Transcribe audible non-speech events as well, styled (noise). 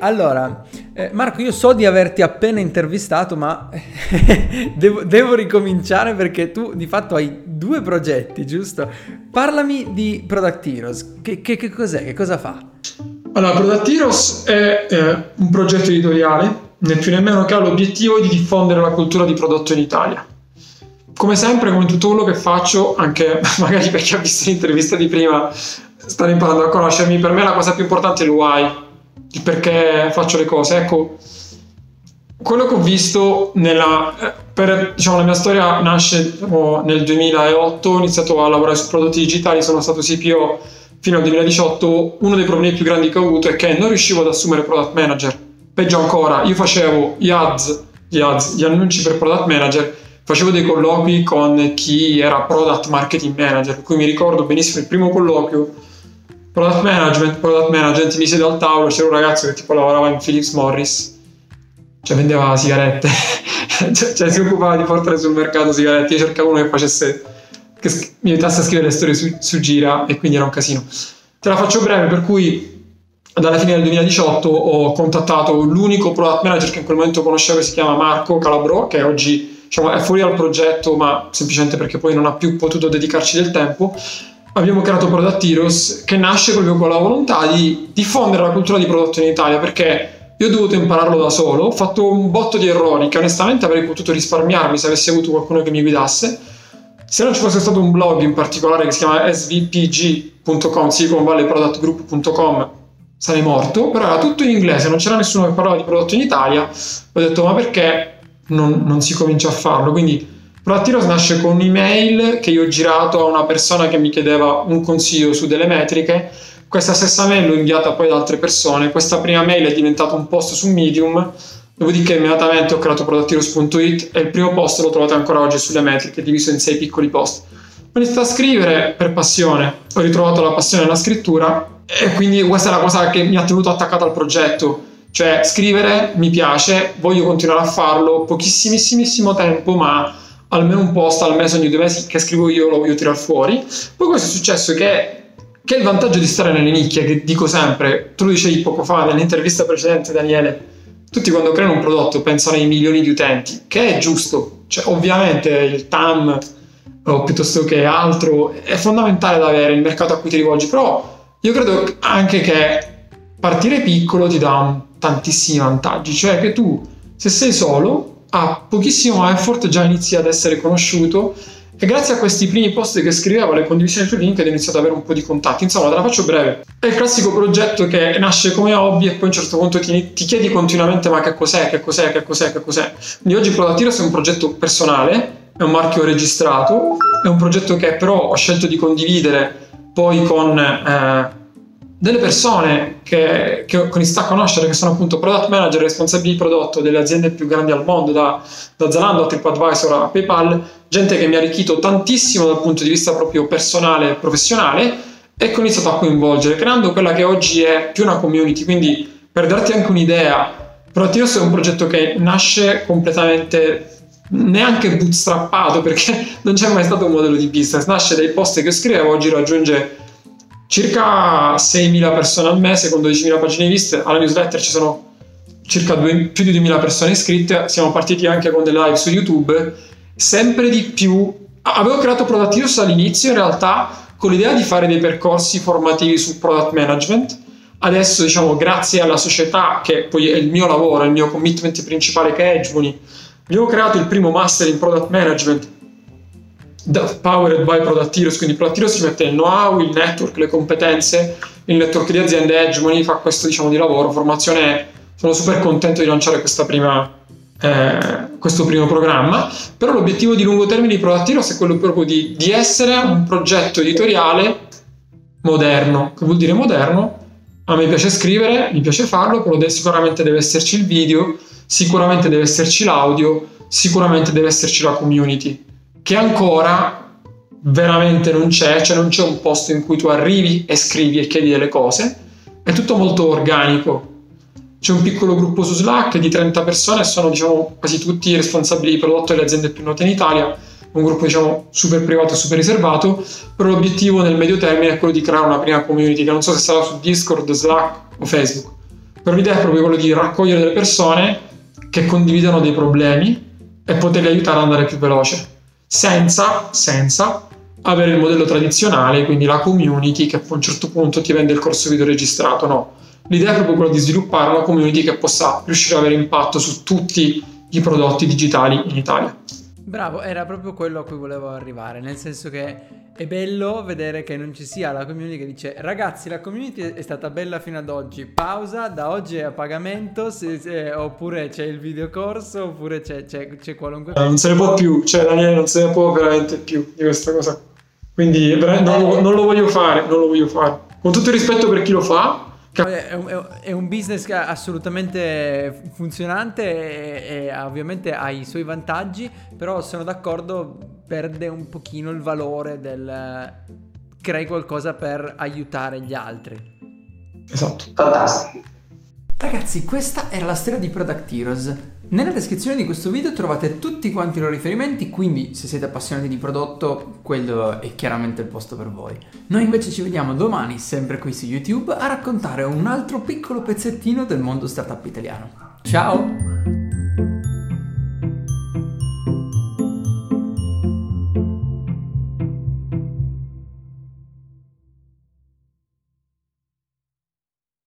allora, eh, Marco, io so di averti appena intervistato, ma (laughs) devo, devo, ricominciare perché tu di fatto hai due progetti, giusto? Parlami di Product Heroes, che, che, che cos'è, che cosa fa? Allora, Product Heroes è eh, un progetto editoriale, né più nemmeno che ha l'obiettivo di diffondere la cultura di prodotto in Italia. Come sempre, come tutto quello che faccio, anche (laughs) magari per chi ha visto l'intervista di prima, stanno imparando a conoscermi, per me la cosa più importante è l'UI, il perché faccio le cose. Ecco, quello che ho visto nella, eh, per, diciamo, la mia storia nasce diciamo, nel 2008, ho iniziato a lavorare su prodotti digitali, sono stato CPO fino al 2018. Uno dei problemi più grandi che ho avuto è che non riuscivo ad assumere product manager. Peggio ancora, io facevo gli ads, gli, ads, gli annunci per product manager, facevo dei colloqui con chi era product marketing manager, per cui mi ricordo benissimo il primo colloquio product management, product management, mi siedo al tavolo, c'era un ragazzo che tipo lavorava in Philips Morris, cioè vendeva sigarette, (laughs) cioè, cioè, si occupava di portare sul mercato sigarette, io cercavo uno che facesse, che mi aiutasse a scrivere le storie su, su Gira e quindi era un casino. Te la faccio breve, per cui dalla fine del 2018 ho contattato l'unico product manager che in quel momento conoscevo, che si chiama Marco Calabro, che oggi diciamo, è fuori dal progetto, ma semplicemente perché poi non ha più potuto dedicarci del tempo abbiamo creato Product Heroes che nasce proprio con la volontà di diffondere la cultura di prodotto in Italia perché io ho dovuto impararlo da solo, ho fatto un botto di errori che onestamente avrei potuto risparmiarmi se avessi avuto qualcuno che mi guidasse. Se non ci fosse stato un blog in particolare che si chiama svpg.com, siliconvalleyproductgroup.com, sarei morto, però era tutto in inglese, non c'era nessuno che parlava di prodotto in Italia. Ho detto ma perché non, non si comincia a farlo? Quindi Proattiros nasce con un'email che io ho girato a una persona che mi chiedeva un consiglio su delle metriche. Questa stessa mail l'ho inviata poi ad altre persone. Questa prima mail è diventata un post su Medium. Dopodiché immediatamente ho creato prodattiros.it e il primo post lo trovate ancora oggi sulle metriche, diviso in sei piccoli post. Ho iniziato a scrivere per passione, ho ritrovato la passione nella scrittura e quindi questa è la cosa che mi ha tenuto attaccato al progetto. Cioè scrivere mi piace, voglio continuare a farlo, pochissimissimo tempo, ma almeno un post al mese ogni due mesi che scrivo io lo voglio tirare fuori. Poi questo è successo che, che il vantaggio di stare nelle nicchie, che dico sempre, tu lo dicevi poco fa nell'intervista precedente Daniele, tutti quando creano un prodotto pensano ai milioni di utenti, che è giusto, cioè ovviamente il TAM o piuttosto che altro è fondamentale da avere il mercato a cui ti rivolgi, però io credo anche che partire piccolo ti dà tantissimi vantaggi, cioè che tu se sei solo a pochissimo effort già inizia ad essere conosciuto e grazie a questi primi post che scrivevo, le condivisioni su LinkedIn, ho iniziato ad avere un po' di contatti. Insomma, te la faccio breve. È il classico progetto che nasce come hobby e poi a un certo punto ti, ti chiedi continuamente ma che cos'è, che cos'è, che cos'è, che cos'è. Quindi oggi Product Heroes è un progetto personale, è un marchio registrato, è un progetto che però ho scelto di condividere poi con... Eh, delle persone che, che ho iniziato a conoscere, che sono appunto product manager, responsabili di prodotto delle aziende più grandi al mondo, da, da Zalando a TripAdvisor a PayPal, gente che mi ha arricchito tantissimo dal punto di vista proprio personale e professionale e che ho iniziato a coinvolgere, creando quella che oggi è più una community. Quindi, per darti anche un'idea, Proatios è un progetto che nasce completamente neanche bootstrappato perché (laughs) non c'è mai stato un modello di business, nasce dai post che scrivevo, oggi raggiunge circa 6.000 persone al mese con 12.000 pagine viste. Alla newsletter ci sono circa due, più di 2.000 persone iscritte. Siamo partiti anche con delle live su YouTube. Sempre di più. Avevo creato Product Heroes all'inizio in realtà con l'idea di fare dei percorsi formativi su product management. Adesso, diciamo, grazie alla società, che poi è il mio lavoro, il mio commitment principale che è Edgemony, abbiamo creato il primo master in product management powered by Product Heroes, quindi Product Heroes ci mette il know-how, il network, le competenze, il network di aziende Hegemony fa questo diciamo di lavoro, formazione, sono super contento di lanciare prima, eh, questo primo programma, però l'obiettivo di lungo termine di Product Heroes è quello proprio di, di essere un progetto editoriale moderno, che vuol dire moderno, a me piace scrivere, mi piace farlo, però sicuramente deve esserci il video, sicuramente deve esserci l'audio, sicuramente deve esserci la community che ancora veramente non c'è, cioè non c'è un posto in cui tu arrivi e scrivi e chiedi delle cose, è tutto molto organico. C'è un piccolo gruppo su Slack di 30 persone, sono diciamo quasi tutti i responsabili di prodotto delle aziende più note in Italia, un gruppo diciamo super privato e super riservato, però l'obiettivo nel medio termine è quello di creare una prima community che non so se sarà su Discord, Slack o Facebook. Però l'idea è proprio quella di raccogliere delle persone che condividono dei problemi e poterli aiutare ad andare più veloce, senza, senza avere il modello tradizionale, quindi la community che a un certo punto ti vende il corso video registrato, no. L'idea è proprio quella di sviluppare una community che possa riuscire ad avere impatto su tutti i prodotti digitali in Italia. Bravo, era proprio quello a cui volevo arrivare, nel senso che è bello vedere che non ci sia la community che dice ragazzi la community è stata bella fino ad oggi, pausa, da oggi è a pagamento, se, se, oppure c'è il videocorso, oppure c'è, c'è, c'è qualunque cosa. Non se ne può più, cioè Daniele non se ne può veramente più di questa cosa. Quindi non, non lo voglio fare, non lo voglio fare. Con tutto il rispetto per chi lo fa, è un, è un, business assolutamente funzionante e, e, ovviamente ha i suoi vantaggi, però sono d'accordo, perde un pochino il valore del crei qualcosa per aiutare gli altri. Esatto. Fantastico. Ragazzi, questa era la storia di Product Heroes. Nella descrizione di questo video trovate tutti quanti i loro riferimenti, quindi se siete appassionati di prodotto, quello è chiaramente il posto per voi. Noi invece ci vediamo domani, sempre qui su YouTube, a raccontare un altro piccolo pezzettino del mondo startup italiano. Ciao!